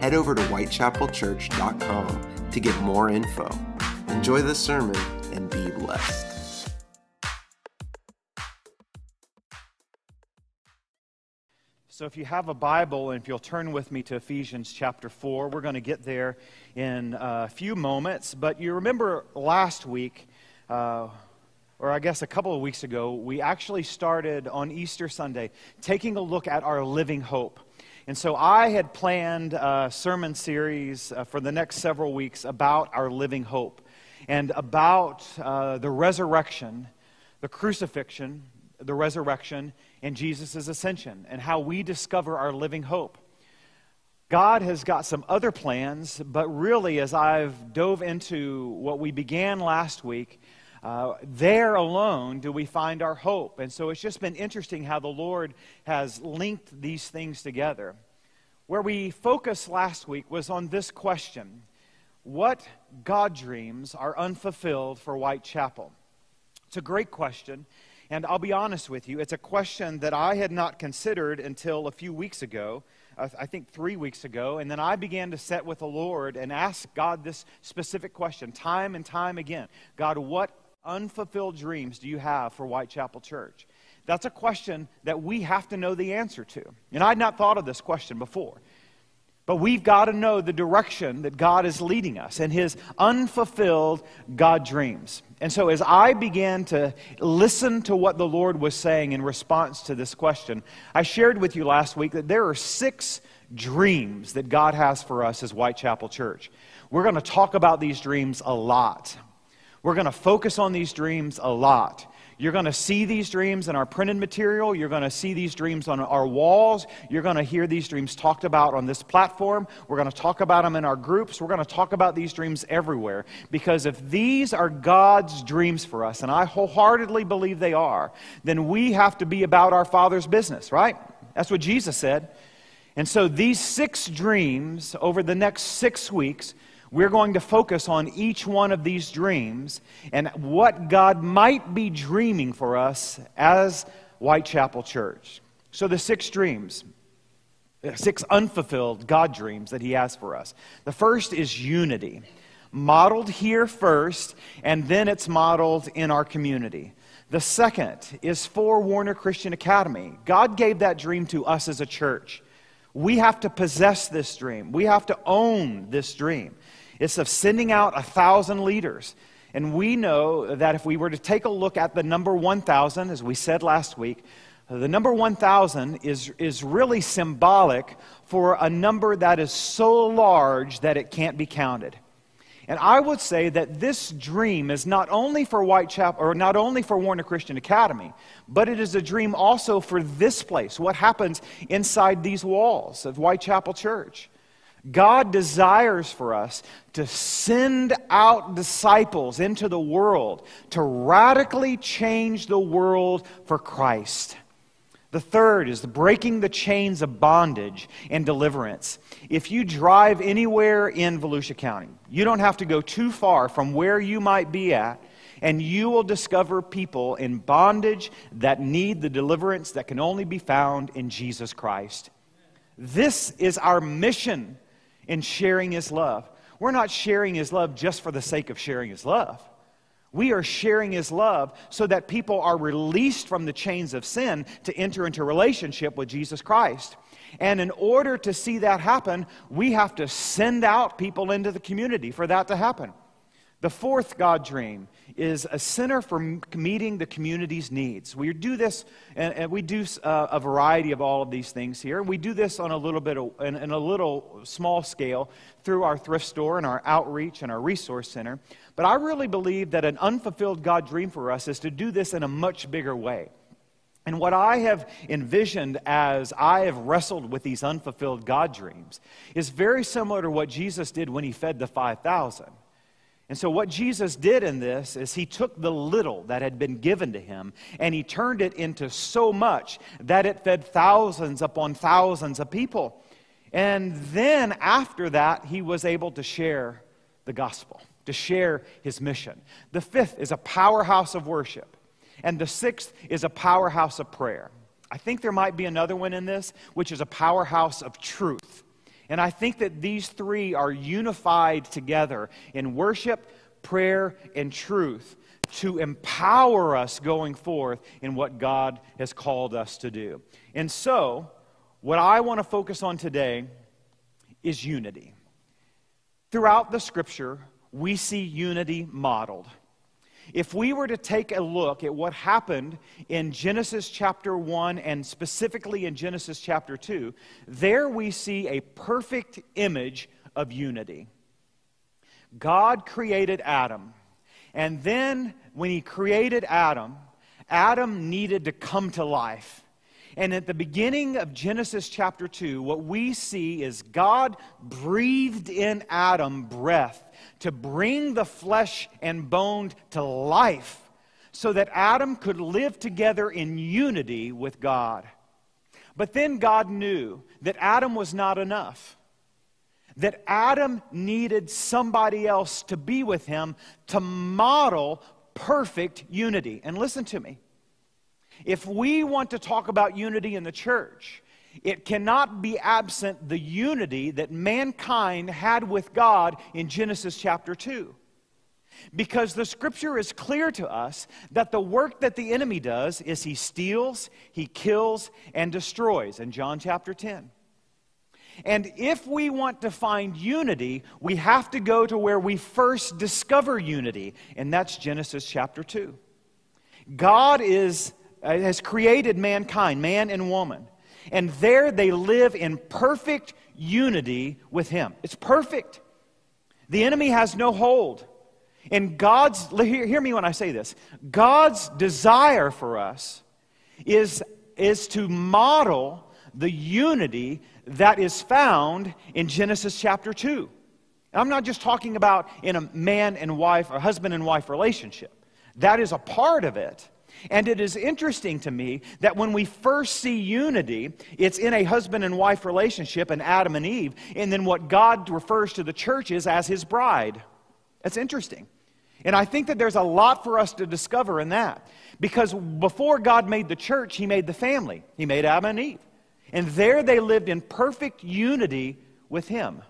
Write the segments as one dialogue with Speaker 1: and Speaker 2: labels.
Speaker 1: Head over to whitechapelchurch.com to get more info. Enjoy the sermon and be blessed.
Speaker 2: So, if you have a Bible and if you'll turn with me to Ephesians chapter 4, we're going to get there in a few moments. But you remember last week, uh, or I guess a couple of weeks ago, we actually started on Easter Sunday taking a look at our living hope. And so I had planned a sermon series uh, for the next several weeks about our living hope and about uh, the resurrection, the crucifixion, the resurrection, and Jesus' ascension, and how we discover our living hope. God has got some other plans, but really, as I've dove into what we began last week, uh, there alone do we find our hope. And so it's just been interesting how the Lord has linked these things together. Where we focused last week was on this question What God dreams are unfulfilled for Whitechapel? It's a great question. And I'll be honest with you, it's a question that I had not considered until a few weeks ago, uh, I think three weeks ago. And then I began to set with the Lord and ask God this specific question time and time again God, what unfulfilled dreams do you have for Whitechapel Church? That's a question that we have to know the answer to. And I'd not thought of this question before. But we've got to know the direction that God is leading us and his unfulfilled God dreams. And so, as I began to listen to what the Lord was saying in response to this question, I shared with you last week that there are six dreams that God has for us as Whitechapel Church. We're going to talk about these dreams a lot. We're going to focus on these dreams a lot. You're going to see these dreams in our printed material. You're going to see these dreams on our walls. You're going to hear these dreams talked about on this platform. We're going to talk about them in our groups. We're going to talk about these dreams everywhere. Because if these are God's dreams for us, and I wholeheartedly believe they are, then we have to be about our Father's business, right? That's what Jesus said. And so these six dreams over the next six weeks we're going to focus on each one of these dreams and what God might be dreaming for us as Whitechapel Church. So, the six dreams, uh, six unfulfilled God dreams that He has for us. The first is unity, modeled here first, and then it's modeled in our community. The second is for Warner Christian Academy. God gave that dream to us as a church. We have to possess this dream. We have to own this dream. It's of sending out a thousand leaders. And we know that if we were to take a look at the number 1,000, as we said last week, the number 1,000 is, is really symbolic for a number that is so large that it can't be counted. And I would say that this dream is not only for Whitechapel, or not only for Warner Christian Academy, but it is a dream also for this place, what happens inside these walls of Whitechapel Church. God desires for us to send out disciples into the world to radically change the world for Christ. The third is breaking the chains of bondage and deliverance. If you drive anywhere in Volusia County, you don't have to go too far from where you might be at, and you will discover people in bondage that need the deliverance that can only be found in Jesus Christ. This is our mission in sharing His love. We're not sharing His love just for the sake of sharing His love. We are sharing His love so that people are released from the chains of sin to enter into relationship with Jesus Christ. And in order to see that happen, we have to send out people into the community for that to happen. The fourth God dream is a center for meeting the community's needs. We do this, and, we do uh, a variety of all of these things here. We do this on a little bit, of, in, a little small scale through our thrift store and our outreach and our resource center. But I really believe that an unfulfilled God dream for us is to do this in a much bigger way. And what I have envisioned as I have wrestled with these unfulfilled God dreams is very similar to what Jesus did when he fed the 5,000. And so, what Jesus did in this is he took the little that had been given to him and he turned it into so much that it fed thousands upon thousands of people. And then, after that, he was able to share the gospel, to share his mission. The fifth is a powerhouse of worship. And the sixth is a powerhouse of prayer. I think there might be another one in this, which is a powerhouse of truth. And I think that these three are unified together in worship, prayer, and truth to empower us going forth in what God has called us to do. And so, what I want to focus on today is unity. Throughout the scripture, we see unity modeled. If we were to take a look at what happened in Genesis chapter 1 and specifically in Genesis chapter 2, there we see a perfect image of unity. God created Adam, and then when he created Adam, Adam needed to come to life. And at the beginning of Genesis chapter 2, what we see is God breathed in Adam breath to bring the flesh and bone to life so that Adam could live together in unity with God. But then God knew that Adam was not enough. That Adam needed somebody else to be with him to model perfect unity. And listen to me. If we want to talk about unity in the church, it cannot be absent the unity that mankind had with God in Genesis chapter 2. Because the scripture is clear to us that the work that the enemy does is he steals, he kills, and destroys in John chapter 10. And if we want to find unity, we have to go to where we first discover unity, and that's Genesis chapter 2. God is, uh, has created mankind, man and woman. And there they live in perfect unity with Him. It's perfect. The enemy has no hold. And God's, hear, hear me when I say this God's desire for us is, is to model the unity that is found in Genesis chapter 2. And I'm not just talking about in a man and wife or husband and wife relationship, that is a part of it. And it is interesting to me that when we first see unity, it's in a husband and wife relationship and Adam and Eve, and then what God refers to the church is as his bride. That's interesting. And I think that there's a lot for us to discover in that. Because before God made the church, he made the family, he made Adam and Eve. And there they lived in perfect unity with him.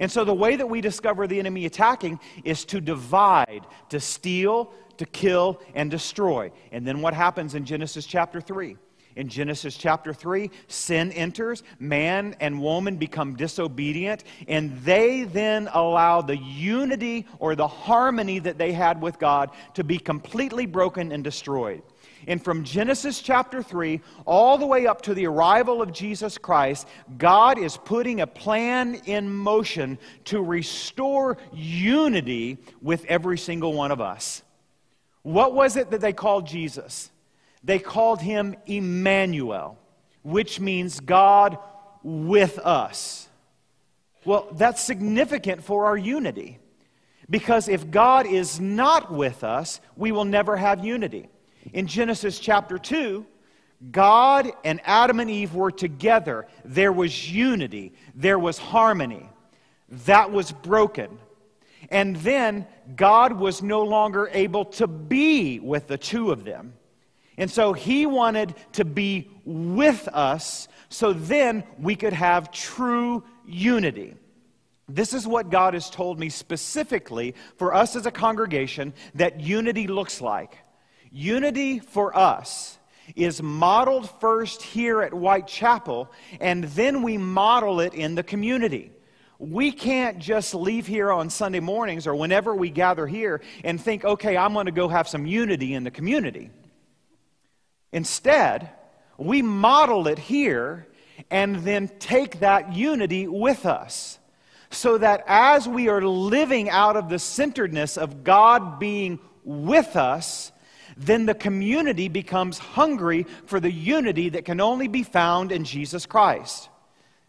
Speaker 2: And so the way that we discover the enemy attacking is to divide, to steal, to kill, and destroy. And then what happens in Genesis chapter 3? In Genesis chapter 3, sin enters, man and woman become disobedient, and they then allow the unity or the harmony that they had with God to be completely broken and destroyed. And from Genesis chapter 3 all the way up to the arrival of Jesus Christ, God is putting a plan in motion to restore unity with every single one of us. What was it that they called Jesus? They called him Emmanuel, which means God with us. Well, that's significant for our unity. Because if God is not with us, we will never have unity. In Genesis chapter 2, God and Adam and Eve were together. There was unity, there was harmony. That was broken. And then God was no longer able to be with the two of them. And so he wanted to be with us so then we could have true unity. This is what God has told me specifically for us as a congregation that unity looks like. Unity for us is modeled first here at Whitechapel, and then we model it in the community we can't just leave here on Sunday mornings or whenever we gather here and think, okay, I'm going to go have some unity in the community. Instead, we model it here and then take that unity with us. So that as we are living out of the centeredness of God being with us, then the community becomes hungry for the unity that can only be found in Jesus Christ.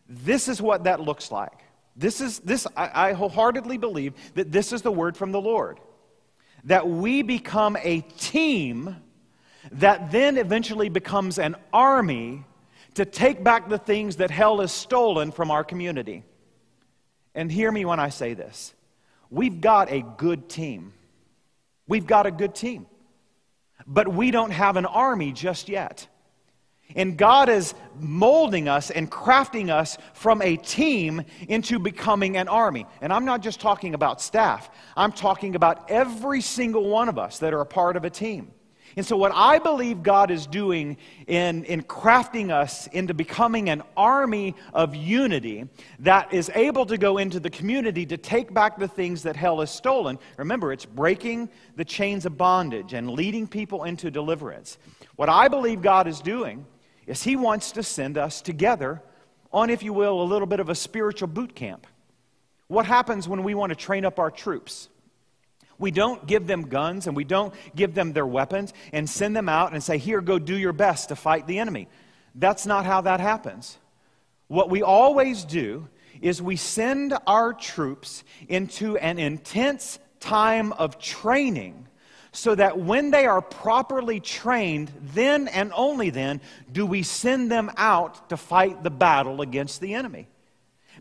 Speaker 2: This is what that looks like. This is this I, I wholeheartedly believe that this is the word from the Lord. That we become a team that then eventually becomes an army to take back the things that hell has stolen from our community. And hear me when I say this. We've got a good team. We've got a good team. But we don't have an army just yet. And God is molding us and crafting us from a team into becoming an army. And I'm not just talking about staff, I'm talking about every single one of us that are a part of a team. And so, what I believe God is doing in, in crafting us into becoming an army of unity that is able to go into the community to take back the things that hell has stolen. Remember, it's breaking the chains of bondage and leading people into deliverance. What I believe God is doing is He wants to send us together on, if you will, a little bit of a spiritual boot camp. What happens when we want to train up our troops? We don't give them guns and we don't give them their weapons and send them out and say, Here, go do your best to fight the enemy. That's not how that happens. What we always do is we send our troops into an intense time of training so that when they are properly trained, then and only then do we send them out to fight the battle against the enemy.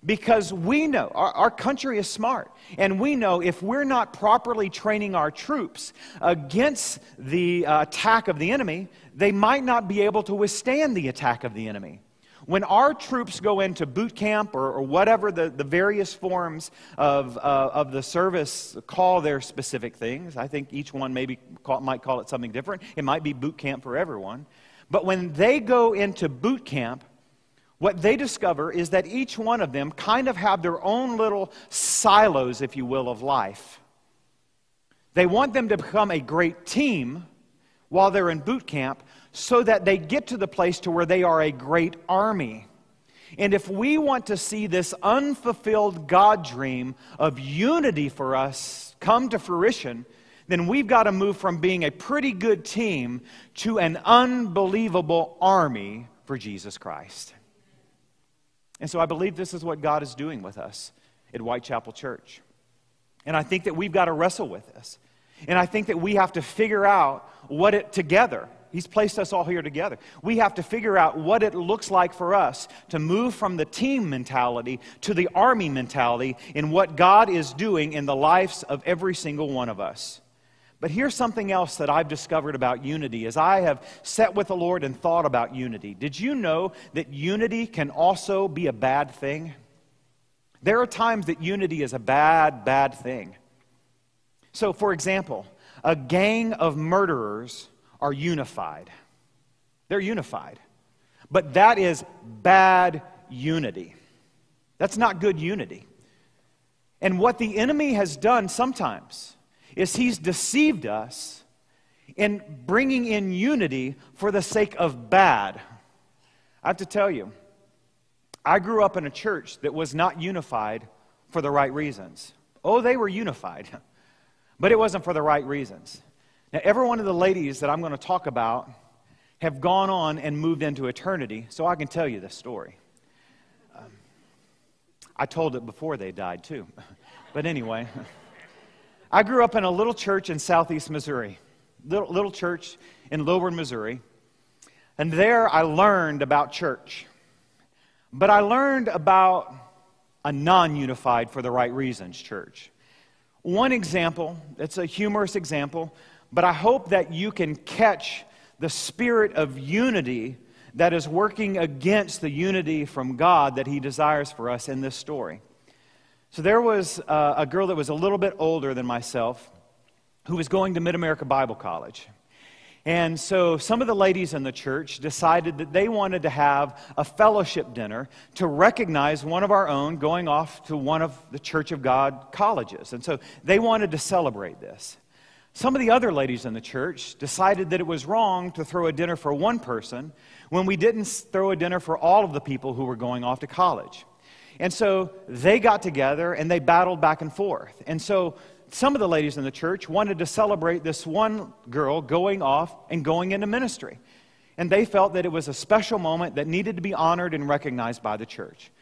Speaker 2: Because we know our, our, country is smart and we know if we're not properly training our troops against the uh, attack of the enemy they might not be able to withstand the attack of the enemy when our troops go into boot camp or, or whatever the, the various forms of, uh, of the service call their specific things i think each one maybe call, might call it something different it might be boot camp for everyone but when they go into boot camp what they discover is that each one of them kind of have their own little silos, if you will, of life. They want them to become a great team while they're in boot camp so that they get to the place to where they are a great army. And if we want to see this unfulfilled God dream of unity for us come to fruition, then we've got to move from being a pretty good team to an unbelievable army for Jesus Christ. And so I believe this is what God is doing with us at Whitechapel Church. And I think that we've got to wrestle with this. And I think that we have to figure out what it together. He's placed us all here together. We have to figure out what it looks like for us to move from the team mentality to the army mentality in what God is doing in the lives of every single one of us. But here's something else that I've discovered about unity as I have sat with the Lord and thought about unity. Did you know that unity can also be a bad thing? There are times that unity is a bad, bad thing. So, for example, a gang of murderers are unified. They're unified. But that is bad unity. That's not good unity. And what the enemy has done sometimes is he's deceived us in bringing in unity for the sake of bad. I have to tell you, I grew up in a church that was not unified for the right reasons. Oh, they were unified, but it wasn't for the right reasons. Now, every one of the ladies that I'm going to talk about have gone on and moved into eternity, so I can tell you this story. Um, I told it before they died, too. But anyway. I grew up in a little church in southeast Missouri, little, little church in Lilbourn, Missouri. And there I learned about church. But I learned about a non unified for the right reasons church. One example, it's a humorous example, but I hope that you can catch the spirit of unity that is working against the unity from God that He desires for us in this story. So there was uh, a girl that was a little bit older than myself who was going to Mid America Bible College. And so some of the ladies in the church decided that they wanted to have a fellowship dinner to recognize one of our own going off to one of the Church of God colleges. And so they wanted to celebrate this. Some of the other ladies in the church decided that it was wrong to throw a dinner for one person when we didn't throw a dinner for all of the people who were going off to college. And so they got together and they battled back and forth. And so some of the ladies in the church wanted to celebrate this one girl going off and going into ministry. And they felt that it was a special moment that needed to be honored and recognized by the church.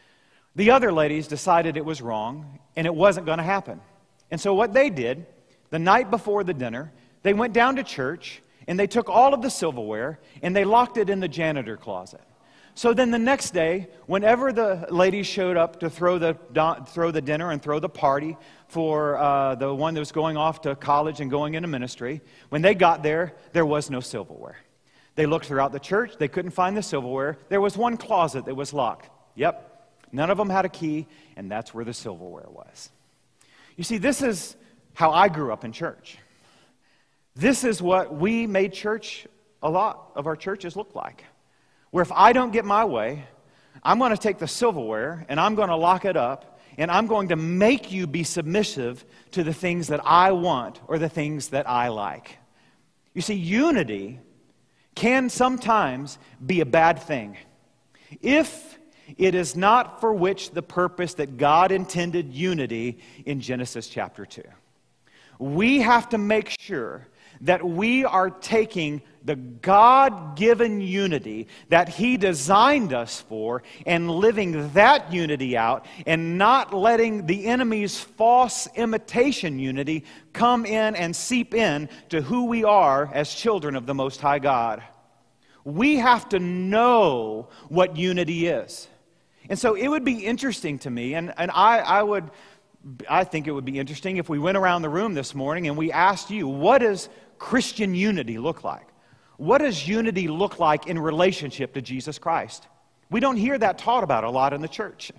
Speaker 2: The other ladies decided it was wrong and it wasn't going to happen. And so, what they did the night before the dinner, they went down to church and they took all of the silverware and they locked it in the janitor closet. So then the next day, whenever the ladies showed up to throw the, throw the dinner and throw the party for uh, the one that was going off to college and going into ministry, when they got there, there was no silverware. They looked throughout the church, they couldn't find the silverware. There was one closet that was locked. Yep, none of them had a key, and that's where the silverware was. You see, this is how I grew up in church. This is what we made church, a lot of our churches look like. Where if I don't get my way, I'm going to take the silverware and I'm going to lock it up and I'm going to make you be submissive to the things that I want or the things that I like. You see, unity can sometimes be a bad thing if it is not for which the purpose that God intended unity in Genesis chapter 2. We have to make sure that we are taking the God given unity that He designed us for and living that unity out and not letting the enemy's false imitation unity come in and seep in to who we are as children of the Most High God. We have to know what unity is. And so it would be interesting to me, and, and I, I would. I think it would be interesting if we went around the room this morning and we asked you, what does Christian unity look like? What does unity look like in relationship to Jesus Christ? We don't hear that taught about a lot in the church.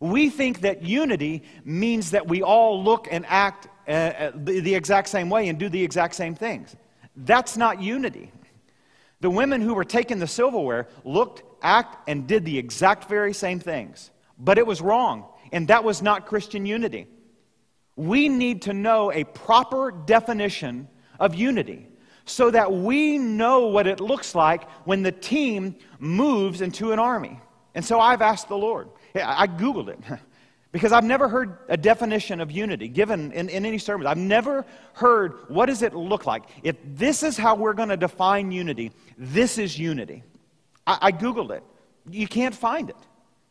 Speaker 2: We think that unity means that we all look and act uh, uh, the, the exact same way and do the exact same things. That's not unity. The women who were taking the silverware looked, act, and did the exact very same things. But it was wrong, and that was not Christian unity. We need to know a proper definition of unity so that we know what it looks like when the team moves into an army. And so I've asked the Lord. I Googled it because I've never heard a definition of unity given in, in any sermon. I've never heard what does it look like. If this is how we're going to define unity, this is unity. I, I Googled it. You can't find it.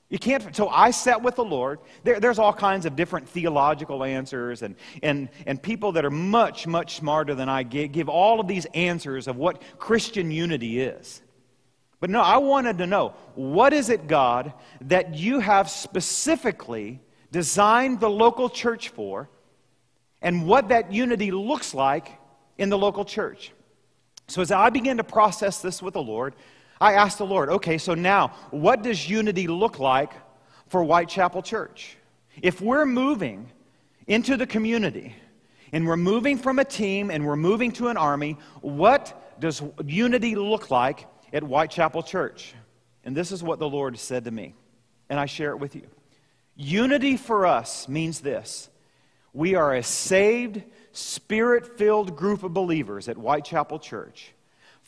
Speaker 2: You can't. So I sat with the Lord. There, there's all kinds of different theological answers, and, and, and people that are much, much smarter than I give, give all of these answers of what Christian unity is. But no, I wanted to know what is it, God, that you have specifically designed the local church for, and what that unity looks like in the local church. So as I began to process this with the Lord, I asked the Lord, okay, so now, what does unity look like for Whitechapel Church? If we're moving into the community and we're moving from a team and we're moving to an army, what does unity look like at Whitechapel Church? And this is what the Lord said to me, and I share it with you. Unity for us means this we are a saved, spirit filled group of believers at Whitechapel Church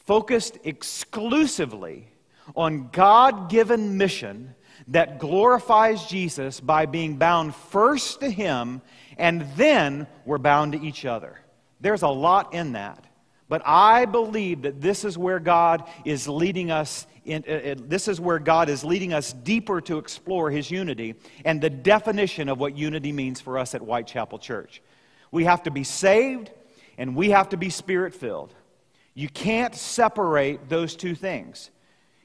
Speaker 2: focused exclusively on God given mission that glorifies Jesus by being bound first to Him and then we're bound to each other. There's a lot in that. But I believe that this is where God is leading us. In, uh, uh, this is where God is leading us deeper to explore His unity and the definition of what unity means for us at Whitechapel Church. We have to be saved and we have to be spirit filled. You can't separate those two things.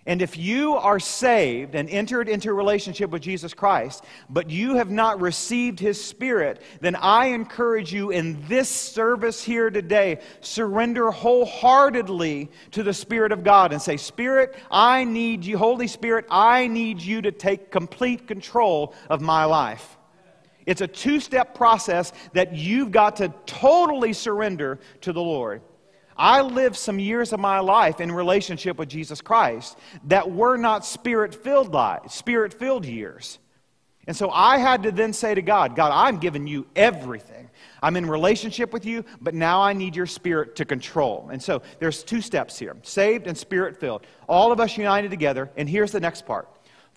Speaker 2: And if you are saved and entered into a relationship with Jesus Christ, but you have not received His Spirit, then I encourage you in this service here today, surrender wholeheartedly to the Spirit of God and say, Spirit, I need you, Holy Spirit, I need you to take complete control of my life. It's a two step process that you've got to totally surrender to the Lord. I lived some years of my life in relationship with Jesus Christ that were not spirit filled lives, spirit filled years. And so I had to then say to God, God, I'm giving you everything. I'm in relationship with you, but now I need your spirit to control. And so there's two steps here saved and spirit filled. All of us united together. And here's the next part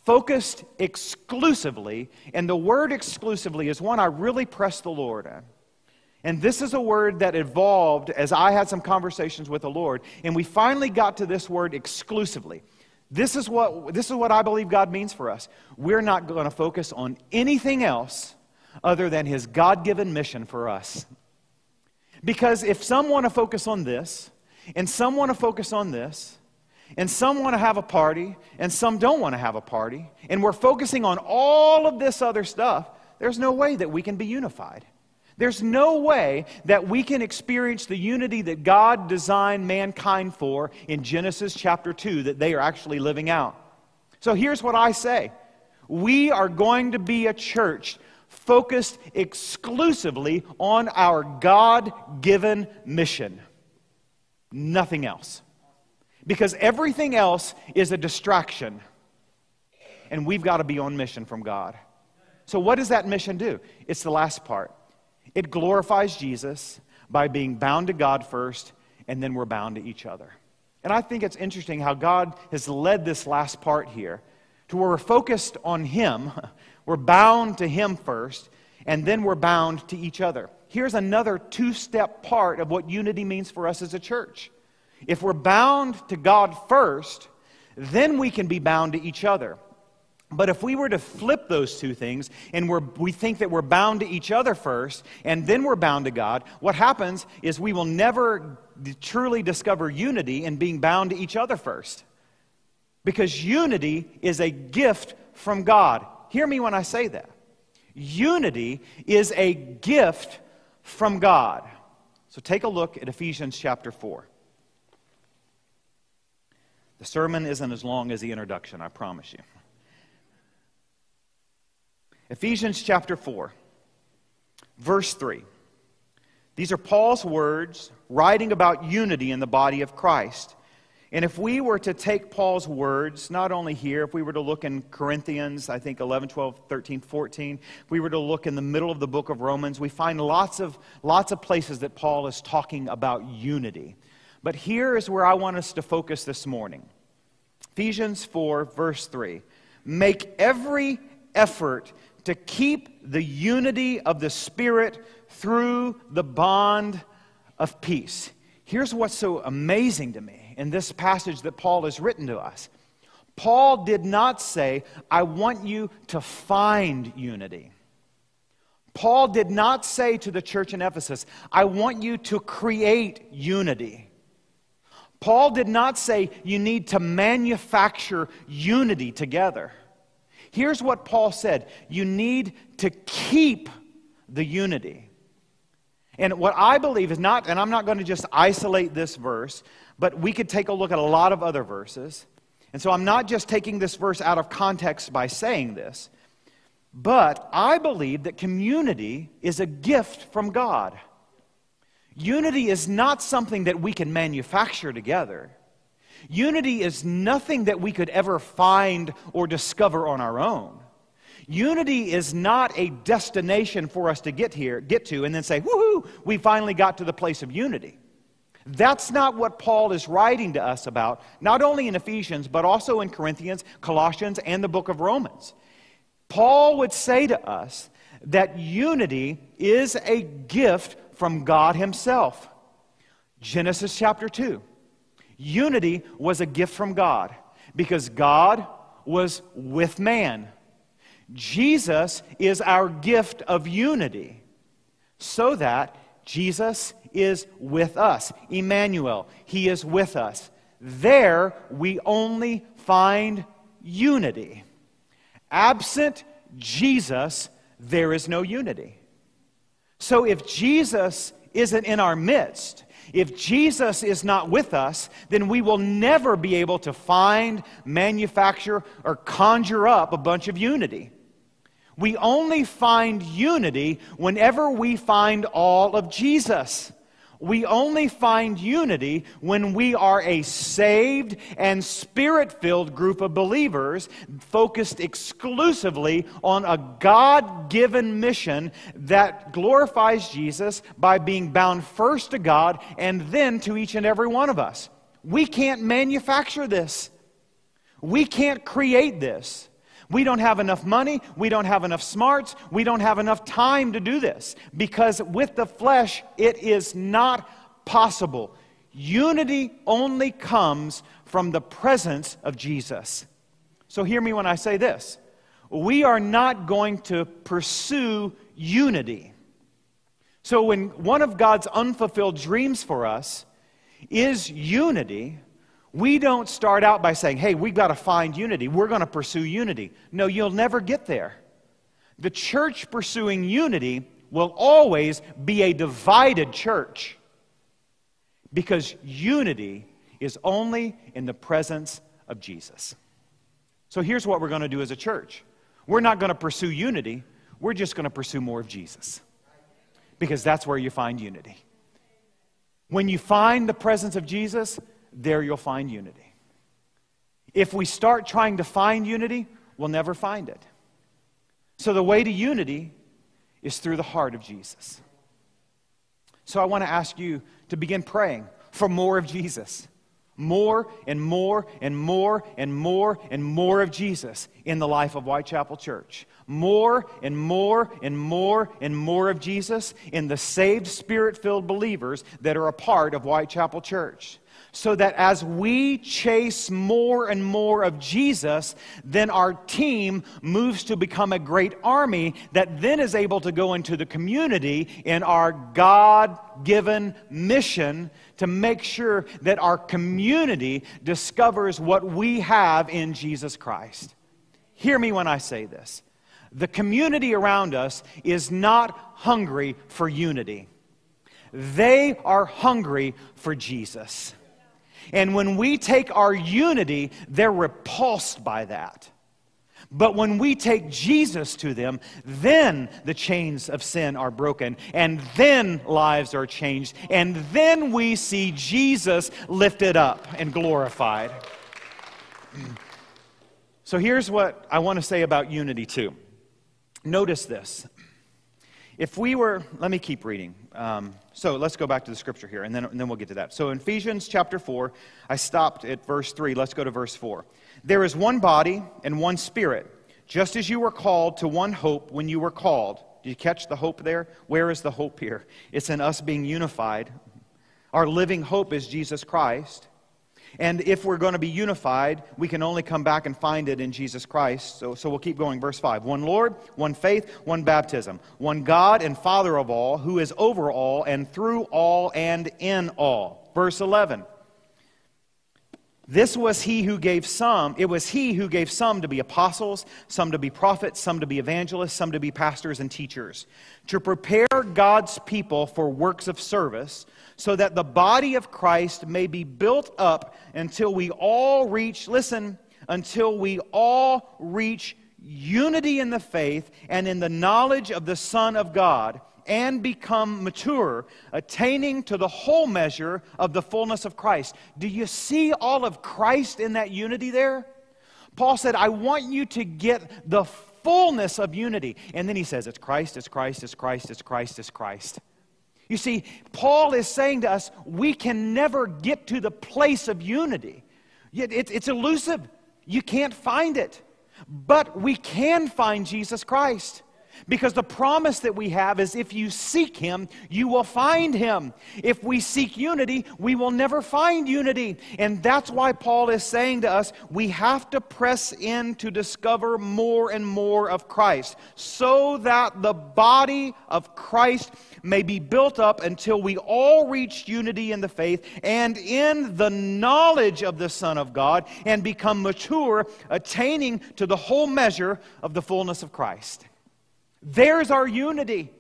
Speaker 2: focused exclusively. And the word exclusively is one I really press the Lord on. And this is a word that evolved as I had some conversations with the Lord, and we finally got to this word exclusively. This is what, this is what I believe God means for us. We're not going to focus on anything else other than His God given mission for us. Because if some want to focus on this, and some want to focus on this, and some want to have a party, and some don't want to have a party, and we're focusing on all of this other stuff, there's no way that we can be unified. There's no way that we can experience the unity that God designed mankind for in Genesis chapter 2 that they are actually living out. So here's what I say we are going to be a church focused exclusively on our God given mission. Nothing else. Because everything else is a distraction. And we've got to be on mission from God. So, what does that mission do? It's the last part. It glorifies Jesus by being bound to God first, and then we're bound to each other. And I think it's interesting how God has led this last part here to where we're focused on Him, we're bound to Him first, and then we're bound to each other. Here's another two step part of what unity means for us as a church. If we're bound to God first, then we can be bound to each other. But if we were to flip those two things and we think that we're bound to each other first and then we're bound to God, what happens is we will never truly discover unity in being bound to each other first. Because unity is a gift from God. Hear me when I say that. Unity is a gift from God. So take a look at Ephesians chapter 4. The sermon isn't as long as the introduction, I promise you. Ephesians chapter 4, verse 3. These are Paul's words writing about unity in the body of Christ. And if we were to take Paul's words, not only here, if we were to look in Corinthians, I think 11, 12, 13, 14, if we were to look in the middle of the book of Romans, we find lots of, lots of places that Paul is talking about unity. But here is where I want us to focus this morning Ephesians 4, verse 3. Make every effort to keep the unity of the Spirit through the bond of peace. Here's what's so amazing to me in this passage that Paul has written to us. Paul did not say, I want you to find unity. Paul did not say to the church in Ephesus, I want you to create unity. Paul did not say you need to manufacture unity together. Here's what Paul said you need to keep the unity. And what I believe is not, and I'm not going to just isolate this verse, but we could take a look at a lot of other verses. And so I'm not just taking this verse out of context by saying this, but I believe that community is a gift from God. Unity is not something that we can manufacture together. Unity is nothing that we could ever find or discover on our own. Unity is not a destination for us to get here, get to, and then say, woohoo, we finally got to the place of unity. That's not what Paul is writing to us about, not only in Ephesians, but also in Corinthians, Colossians, and the book of Romans. Paul would say to us that unity is a gift from God Himself. Genesis chapter 2. Unity was a gift from God because God was with man. Jesus is our gift of unity so that Jesus is with us. Emmanuel, He is with us. There we only find unity. Absent Jesus, there is no unity. So if Jesus isn't in our midst, if Jesus is not with us, then we will never be able to find, manufacture, or conjure up a bunch of unity. We only find unity whenever we find all of Jesus. We only find unity when we are a saved and spirit filled group of believers focused exclusively on a God given mission that glorifies Jesus by being bound first to God and then to each and every one of us. We can't manufacture this, we can't create this. We don't have enough money. We don't have enough smarts. We don't have enough time to do this because with the flesh, it is not possible. Unity only comes from the presence of Jesus. So hear me when I say this. We are not going to pursue unity. So when one of God's unfulfilled dreams for us is unity, we don't start out by saying, hey, we've got to find unity. We're going to pursue unity. No, you'll never get there. The church pursuing unity will always be a divided church because unity is only in the presence of Jesus. So here's what we're going to do as a church we're not going to pursue unity, we're just going to pursue more of Jesus because that's where you find unity. When you find the presence of Jesus, there you'll find unity. If we start trying to find unity, we'll never find it. So the way to unity is through the heart of Jesus. So I want to ask you to begin praying for more of Jesus. More and more and more and more and more of Jesus in the life of Whitechapel Church. More and more and more and more of Jesus in the saved, spirit filled believers that are a part of Whitechapel Church so that as we chase more and more of Jesus, then our team moves to become a great army that then is able to go into the community in our God given mission to make sure that our community discovers what we have in Jesus Christ. Hear me when I say this. The community around us is not hungry for unity. They are hungry for Jesus. And when we take our unity, they're repulsed by that. But when we take Jesus to them, then the chains of sin are broken, and then lives are changed, and then we see Jesus lifted up and glorified. So here's what I want to say about unity, too. Notice this. If we were, let me keep reading. Um, so let's go back to the scripture here, and then, and then we'll get to that. So in Ephesians chapter 4, I stopped at verse 3. Let's go to verse 4. There is one body and one spirit, just as you were called to one hope when you were called. Do you catch the hope there? Where is the hope here? It's in us being unified. Our living hope is Jesus Christ. And if we're going to be unified, we can only come back and find it in Jesus Christ. So, so we'll keep going. Verse 5 One Lord, one faith, one baptism, one God and Father of all, who is over all and through all and in all. Verse 11 this was he who gave some, it was he who gave some to be apostles, some to be prophets, some to be evangelists, some to be pastors and teachers, to prepare God's people for works of service, so that the body of Christ may be built up until we all reach, listen, until we all reach unity in the faith and in the knowledge of the Son of God and become mature, attaining to the whole measure of the fullness of Christ. Do you see all of Christ in that unity there? Paul said, I want you to get the fullness of unity. And then he says, It's Christ, it's Christ, it's Christ, it's Christ, it's Christ. You see, Paul is saying to us, we can never get to the place of unity. It's elusive. You can't find it. But we can find Jesus Christ. Because the promise that we have is if you seek Him, you will find Him. If we seek unity, we will never find unity. And that's why Paul is saying to us we have to press in to discover more and more of Christ so that the body of Christ may be built up until we all reach unity in the faith and in the knowledge of the Son of God and become mature, attaining to the whole measure of the fullness of Christ. There's our unity.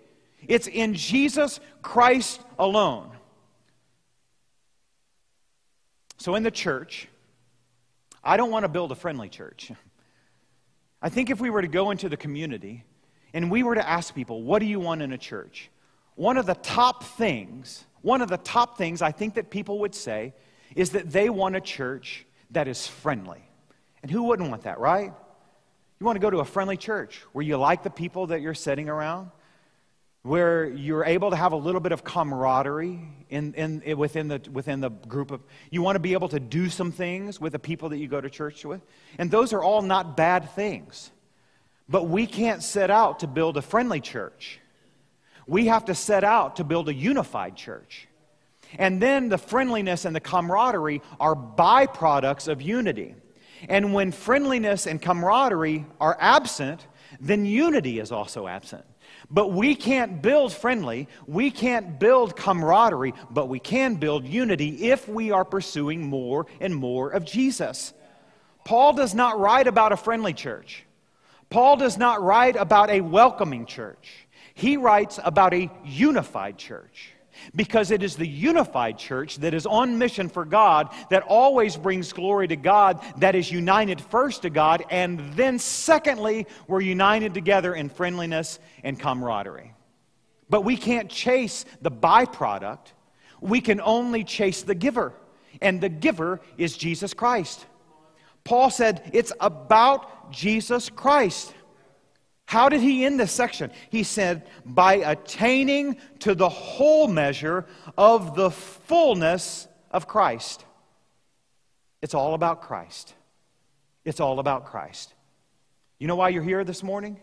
Speaker 2: It's in Jesus Christ alone. So, in the church, I don't want to build a friendly church. I think if we were to go into the community and we were to ask people, what do you want in a church? One of the top things, one of the top things I think that people would say is that they want a church that is friendly. And who wouldn't want that, right? You want to go to a friendly church where you like the people that you're sitting around, where you're able to have a little bit of camaraderie in, in, within, the, within the group of. You want to be able to do some things with the people that you go to church with. And those are all not bad things. But we can't set out to build a friendly church. We have to set out to build a unified church. And then the friendliness and the camaraderie are byproducts of unity. And when friendliness and camaraderie are absent, then unity is also absent. But we can't build friendly, we can't build camaraderie, but we can build unity if we are pursuing more and more of Jesus. Paul does not write about a friendly church. Paul does not write about a welcoming church. He writes about a unified church because it is the unified church that is on mission for God, that always brings glory to God, that is united first to God, and then secondly, we're united together in friendliness and camaraderie. But we can't chase the byproduct, we can only chase the giver, and the giver is Jesus Christ. Paul said it's about Jesus Christ. How did he end this section? He said, by attaining to the whole measure of the fullness of Christ. It's all about Christ. It's all about Christ. You know why you're here this morning?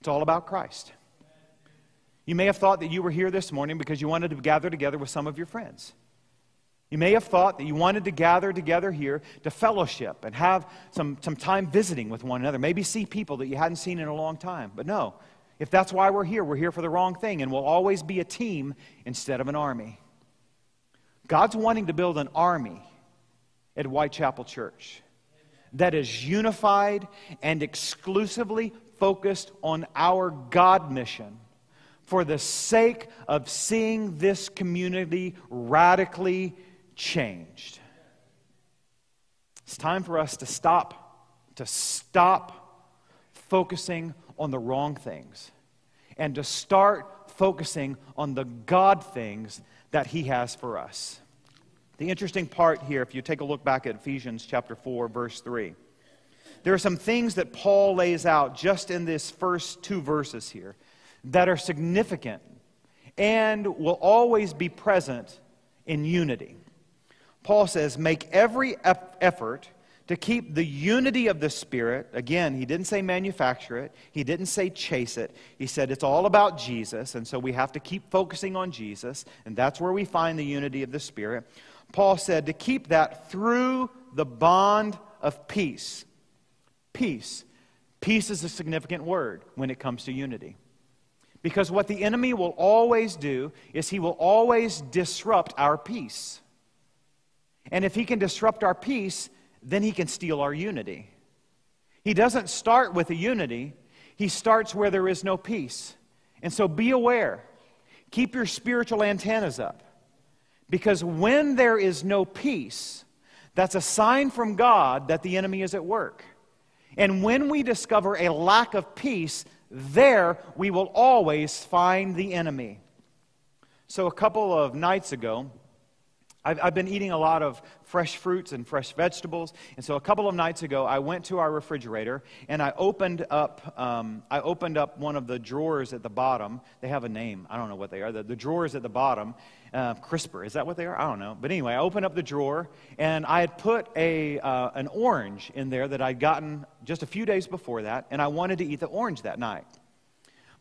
Speaker 2: It's all about Christ. You may have thought that you were here this morning because you wanted to gather together with some of your friends. You may have thought that you wanted to gather together here to fellowship and have some, some time visiting with one another, maybe see people that you hadn't seen in a long time. But no, if that's why we're here, we're here for the wrong thing, and we'll always be a team instead of an army. God's wanting to build an army at Whitechapel Church that is unified and exclusively focused on our God mission for the sake of seeing this community radically changed. It's time for us to stop, to stop focusing on the wrong things and to start focusing on the God things that He has for us. The interesting part here, if you take a look back at Ephesians chapter 4, verse 3, there are some things that Paul lays out just in this first two verses here that are significant and will always be present in unity. Paul says, make every effort to keep the unity of the Spirit. Again, he didn't say manufacture it, he didn't say chase it. He said it's all about Jesus, and so we have to keep focusing on Jesus, and that's where we find the unity of the Spirit. Paul said to keep that through the bond of peace. Peace. Peace is a significant word when it comes to unity. Because what the enemy will always do is he will always disrupt our peace. And if he can disrupt our peace, then he can steal our unity. He doesn't start with a unity, he starts where there is no peace. And so be aware. Keep your spiritual antennas up. Because when there is no peace, that's a sign from God that the enemy is at work. And when we discover a lack of peace, there we will always find the enemy. So, a couple of nights ago, I've, I've, been eating a lot of fresh fruits and fresh vegetables. And so a couple of nights ago, I went to our refrigerator and I opened up, um, I opened up one of the drawers at the bottom. They have a name. I don't know what they are. The, the drawers at the bottom, uh, crisper. Is that what they are? I don't know. But anyway, I opened up the drawer and I had put a, uh, an orange in there that I'd gotten just a few days before that. And I wanted to eat the orange that night.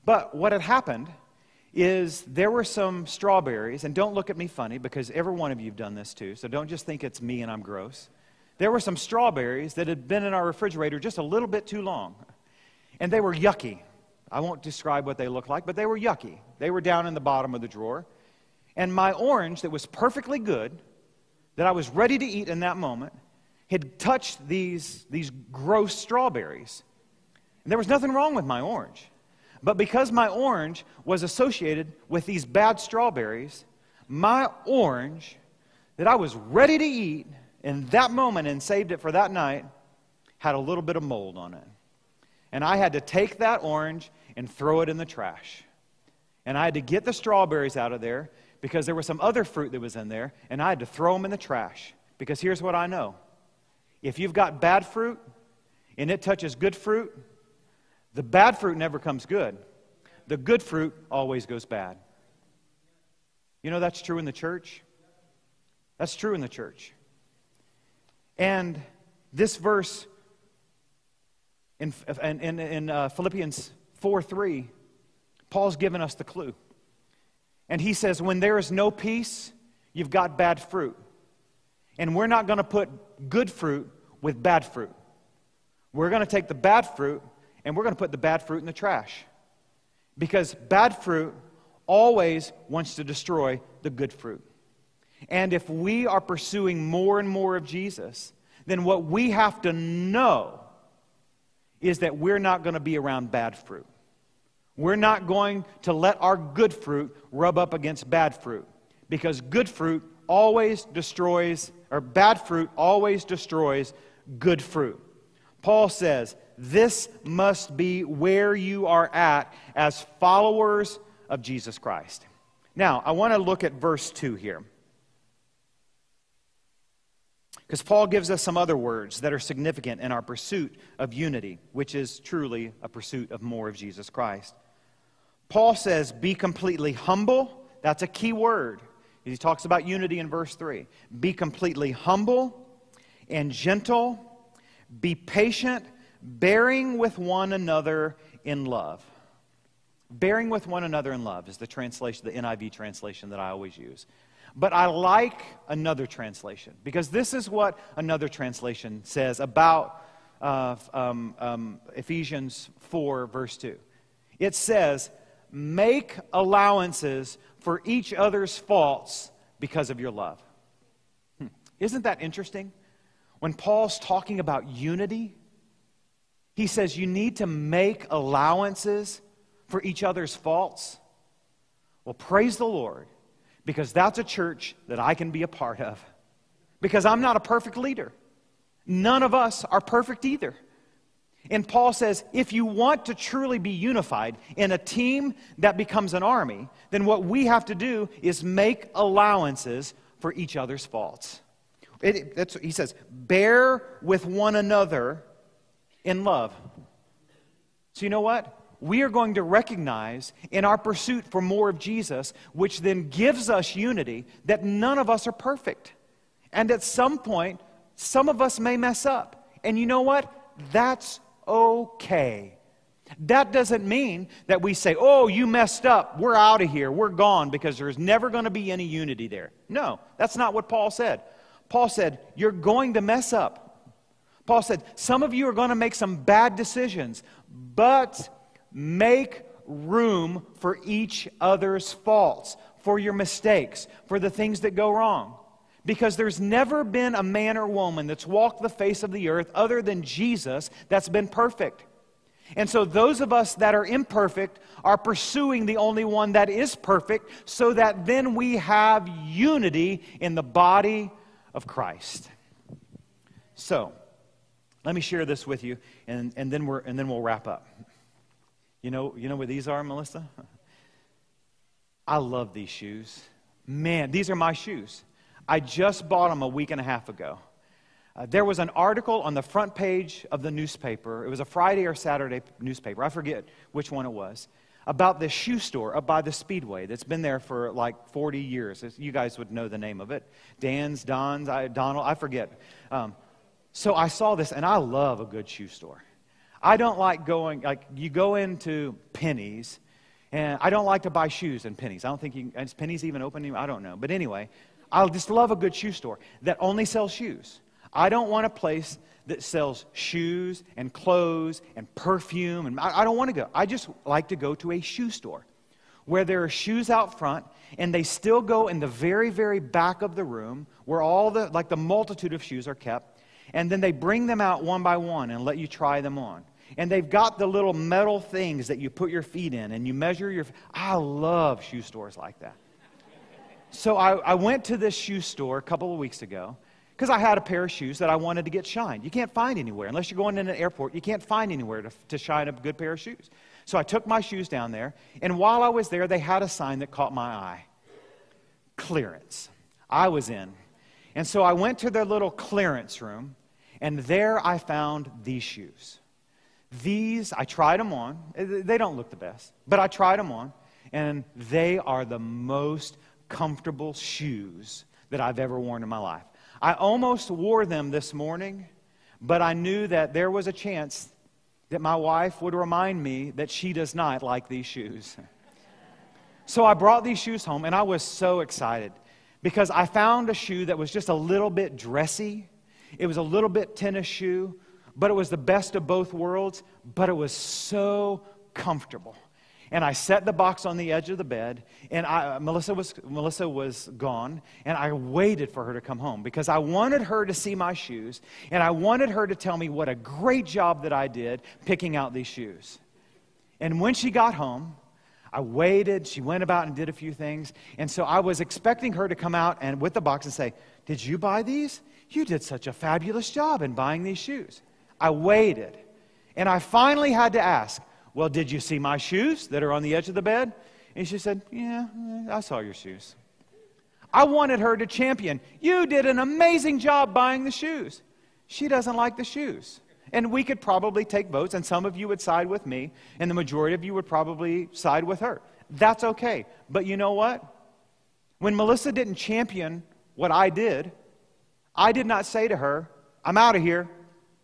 Speaker 2: But what had happened is there were some strawberries, and don't look at me funny because every one of you have done this too, so don't just think it's me and I'm gross. There were some strawberries that had been in our refrigerator just a little bit too long, and they were yucky. I won't describe what they looked like, but they were yucky. They were down in the bottom of the drawer. And my orange, that was perfectly good, that I was ready to eat in that moment, had touched these, these gross strawberries. And there was nothing wrong with my orange. But because my orange was associated with these bad strawberries, my orange that I was ready to eat in that moment and saved it for that night had a little bit of mold on it. And I had to take that orange and throw it in the trash. And I had to get the strawberries out of there because there was some other fruit that was in there, and I had to throw them in the trash. Because here's what I know if you've got bad fruit and it touches good fruit, the bad fruit never comes good, the good fruit always goes bad. You know that's true in the church? That's true in the church. And this verse In, in, in uh, Philippians 4 3, Paul's given us the clue. And he says, When there is no peace, you've got bad fruit. And we're not going to put good fruit with bad fruit. We're going to take the bad fruit and we're going to put the bad fruit in the trash. Because bad fruit always wants to destroy the good fruit. And if we are pursuing more and more of Jesus, then what we have to know is that we're not going to be around bad fruit. We're not going to let our good fruit rub up against bad fruit because good fruit always destroys, or bad fruit always destroys good fruit. Paul says, This must be where you are at as followers of Jesus Christ. Now, I want to look at verse 2 here. Because Paul gives us some other words that are significant in our pursuit of unity, which is truly a pursuit of more of Jesus Christ. Paul says, Be completely humble. That's a key word. He talks about unity in verse 3. Be completely humble and gentle. Be patient, bearing with one another in love. Bearing with one another in love is the translation, the NIV translation that I always use. But I like another translation because this is what another translation says about uh, um, um, Ephesians 4, verse 2. It says, Make allowances for each other's faults because of your love. Hmm. Isn't that interesting? When Paul's talking about unity, he says you need to make allowances for each other's faults. Well, praise the Lord because that's a church that I can be a part of. Because I'm not a perfect leader. None of us are perfect either. And Paul says if you want to truly be unified in a team that becomes an army, then what we have to do is make allowances for each other's faults. It, he says, bear with one another in love. So, you know what? we are going to recognize in our pursuit for more of Jesus, which then gives us unity, that none of us are perfect. And at some point, some of us may mess up. And you know what? That's okay. That doesn't mean that we say, oh, you messed up. We're out of here. We're gone because there's never going to be any unity there. No, that's not what Paul said. Paul said, you're going to mess up. Paul said, some of you are going to make some bad decisions, but Make room for each other's faults, for your mistakes, for the things that go wrong. Because there's never been a man or woman that's walked the face of the earth other than Jesus that's been perfect. And so, those of us that are imperfect are pursuing the only one that is perfect, so that then we have unity in the body of Christ. So, let me share this with you, and, and, then, we're, and then we'll wrap up. You know, you know what these are, Melissa? I love these shoes. Man, these are my shoes. I just bought them a week and a half ago. Uh, there was an article on the front page of the newspaper. It was a Friday or Saturday newspaper. I forget which one it was. About this shoe store up by the Speedway that's been there for like 40 years. You guys would know the name of it. Dan's, Don's, I, Donald, I forget. Um, so I saw this, and I love a good shoe store. I don't like going, like, you go into Penney's, and I don't like to buy shoes in Penney's. I don't think you can, is Penney's even open anymore? I don't know. But anyway, I just love a good shoe store that only sells shoes. I don't want a place that sells shoes and clothes and perfume, and I, I don't want to go. I just like to go to a shoe store where there are shoes out front and they still go in the very, very back of the room where all the, like the multitude of shoes are kept. And then they bring them out one by one and let you try them on. And they've got the little metal things that you put your feet in and you measure your. I love shoe stores like that. So I, I went to this shoe store a couple of weeks ago because I had a pair of shoes that I wanted to get shined. You can't find anywhere. Unless you're going in an airport, you can't find anywhere to, to shine a good pair of shoes. So I took my shoes down there, and while I was there, they had a sign that caught my eye clearance. I was in. And so I went to their little clearance room, and there I found these shoes. These, I tried them on. They don't look the best, but I tried them on, and they are the most comfortable shoes that I've ever worn in my life. I almost wore them this morning, but I knew that there was a chance that my wife would remind me that she does not like these shoes. So I brought these shoes home and I was so excited because I found a shoe that was just a little bit dressy. It was a little bit tennis shoe, but it was the best of both worlds, but it was so comfortable and I set the box on the edge of the bed, and I, Melissa, was, Melissa was gone, and I waited for her to come home because I wanted her to see my shoes, and I wanted her to tell me what a great job that I did picking out these shoes. And when she got home, I waited, she went about and did a few things, and so I was expecting her to come out and with the box and say, Did you buy these? You did such a fabulous job in buying these shoes. I waited, and I finally had to ask, well, did you see my shoes that are on the edge of the bed? And she said, Yeah, I saw your shoes. I wanted her to champion. You did an amazing job buying the shoes. She doesn't like the shoes. And we could probably take votes, and some of you would side with me, and the majority of you would probably side with her. That's okay. But you know what? When Melissa didn't champion what I did, I did not say to her, I'm out of here.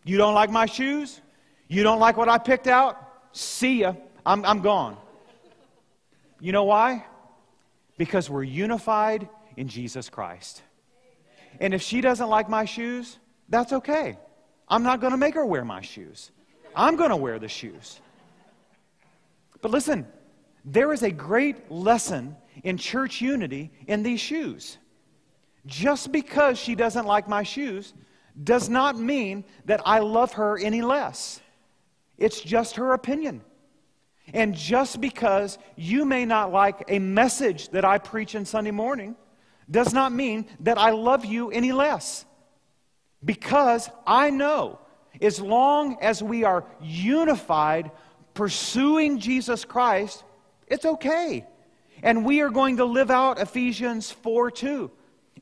Speaker 2: You don't like my shoes? You don't like what I picked out? See ya. I'm, I'm gone. You know why? Because we're unified in Jesus Christ. And if she doesn't like my shoes, that's okay. I'm not going to make her wear my shoes. I'm going to wear the shoes. But listen, there is a great lesson in church unity in these shoes. Just because she doesn't like my shoes does not mean that I love her any less. It's just her opinion. And just because you may not like a message that I preach in Sunday morning does not mean that I love you any less. Because I know as long as we are unified, pursuing Jesus Christ, it's okay. And we are going to live out Ephesians 4 2.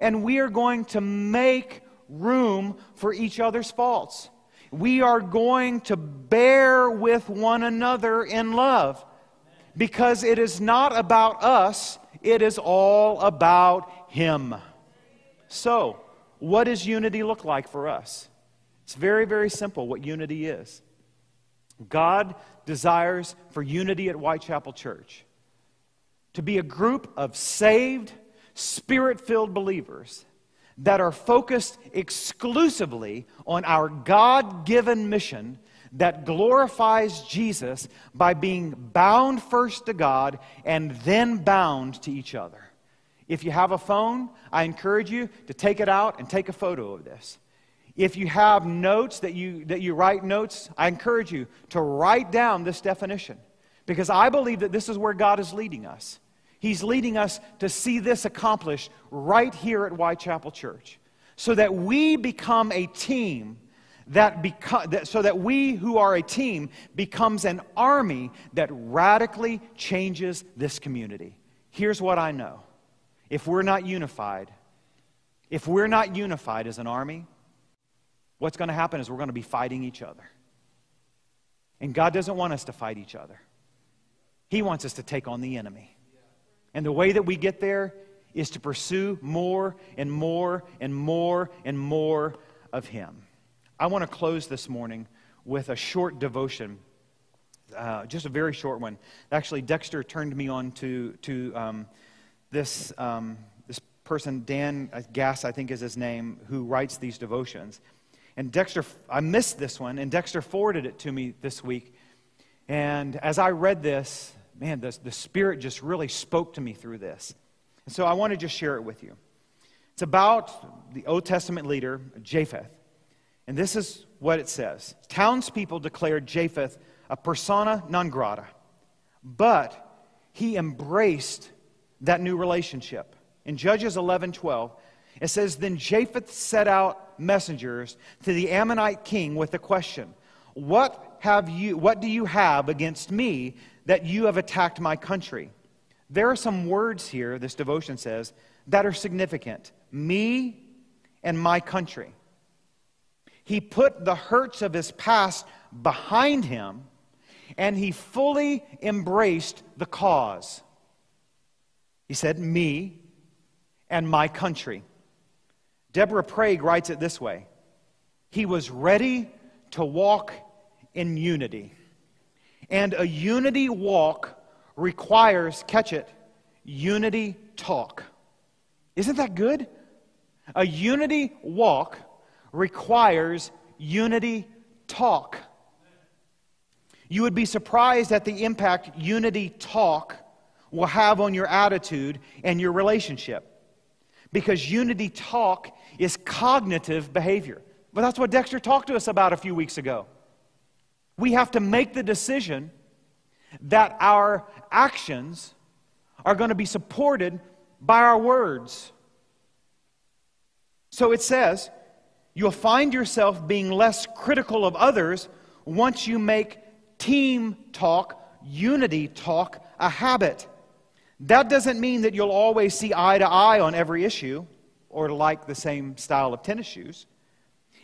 Speaker 2: And we are going to make room for each other's faults we are going to bear with one another in love because it is not about us, it is all about Him. So, what does unity look like for us? It's very, very simple what unity is. God desires for unity at Whitechapel Church to be a group of saved, spirit filled believers that are focused exclusively on our God given mission that glorifies Jesus by being bound first to God and then bound to each other. If you have a phone, I encourage you to take it out and take a photo of this. If you have notes that you, that you write notes, I encourage you to write down this definition because I believe that this is where God is leading us. He's leading us to see this accomplished right here at Whitechapel Church so that we become a team that, beco- that so that we who are a team becomes an army that radically changes this community. Here's what I know. If we're not unified, if we're not unified as an army, what's going to happen is we're going to be fighting each other. And God doesn't want us to fight each other. He wants us to take on the enemy. And the way that we get there is to pursue more and more and more and more of Him. I want to close this morning with a short devotion, uh, just a very short one. Actually, Dexter turned me on to, to um, this, um, this person, Dan Gass, I think is his name, who writes these devotions. And Dexter, I missed this one, and Dexter forwarded it to me this week. And as I read this, man, the, the Spirit just really spoke to me through this. And so I want to just share it with you. It's about the Old Testament leader, Jephthah. And this is what it says Townspeople declared Jephthah a persona non grata, but he embraced that new relationship. In Judges 11 12, it says, Then Jephthah set out messengers to the Ammonite king with the question, What have you what do you have against me that you have attacked my country. There are some words here, this devotion says, that are significant. Me and my country. He put the hurts of his past behind him and he fully embraced the cause. He said, Me and my country. Deborah Prague writes it this way He was ready to walk in unity. And a unity walk requires, catch it, unity talk. Isn't that good? A unity walk requires unity talk. You would be surprised at the impact unity talk will have on your attitude and your relationship. Because unity talk is cognitive behavior. But that's what Dexter talked to us about a few weeks ago. We have to make the decision that our actions are going to be supported by our words. So it says, you'll find yourself being less critical of others once you make team talk, unity talk, a habit. That doesn't mean that you'll always see eye to eye on every issue or like the same style of tennis shoes.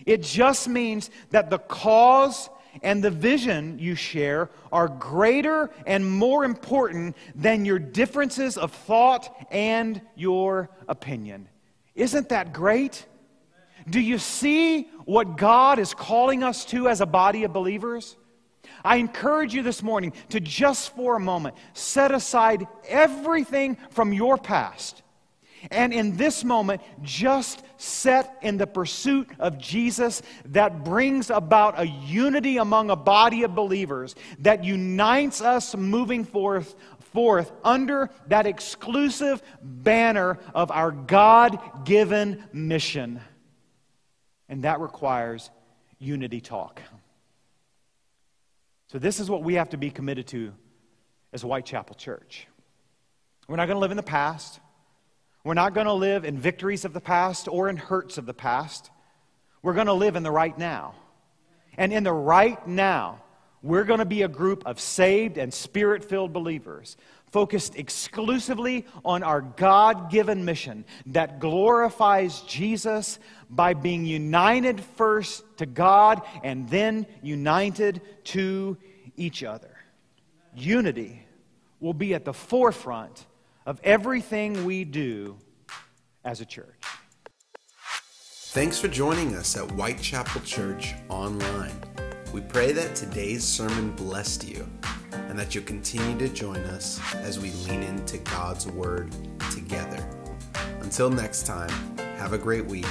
Speaker 2: It just means that the cause and the vision you share are greater and more important than your differences of thought and your opinion. Isn't that great? Do you see what God is calling us to as a body of believers? I encourage you this morning to just for a moment set aside everything from your past and in this moment, just set in the pursuit of Jesus that brings about a unity among a body of believers that unites us moving forth, forth under that exclusive banner of our God given mission. And that requires unity talk. So, this is what we have to be committed to as Whitechapel Church. We're not going to live in the past. We're not going to live in victories of the past or in hurts of the past. We're going to live in the right now. And in the right now, we're going to be a group of saved and spirit filled believers focused exclusively on our God given mission that glorifies Jesus by being united first to God and then united to each other. Unity will be at the forefront of everything we do as a church.
Speaker 1: Thanks for joining us at Whitechapel Church Online. We pray that today's sermon blessed you and that you'll continue to join us as we lean into God's Word together. Until next time, have a great week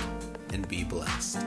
Speaker 1: and be blessed.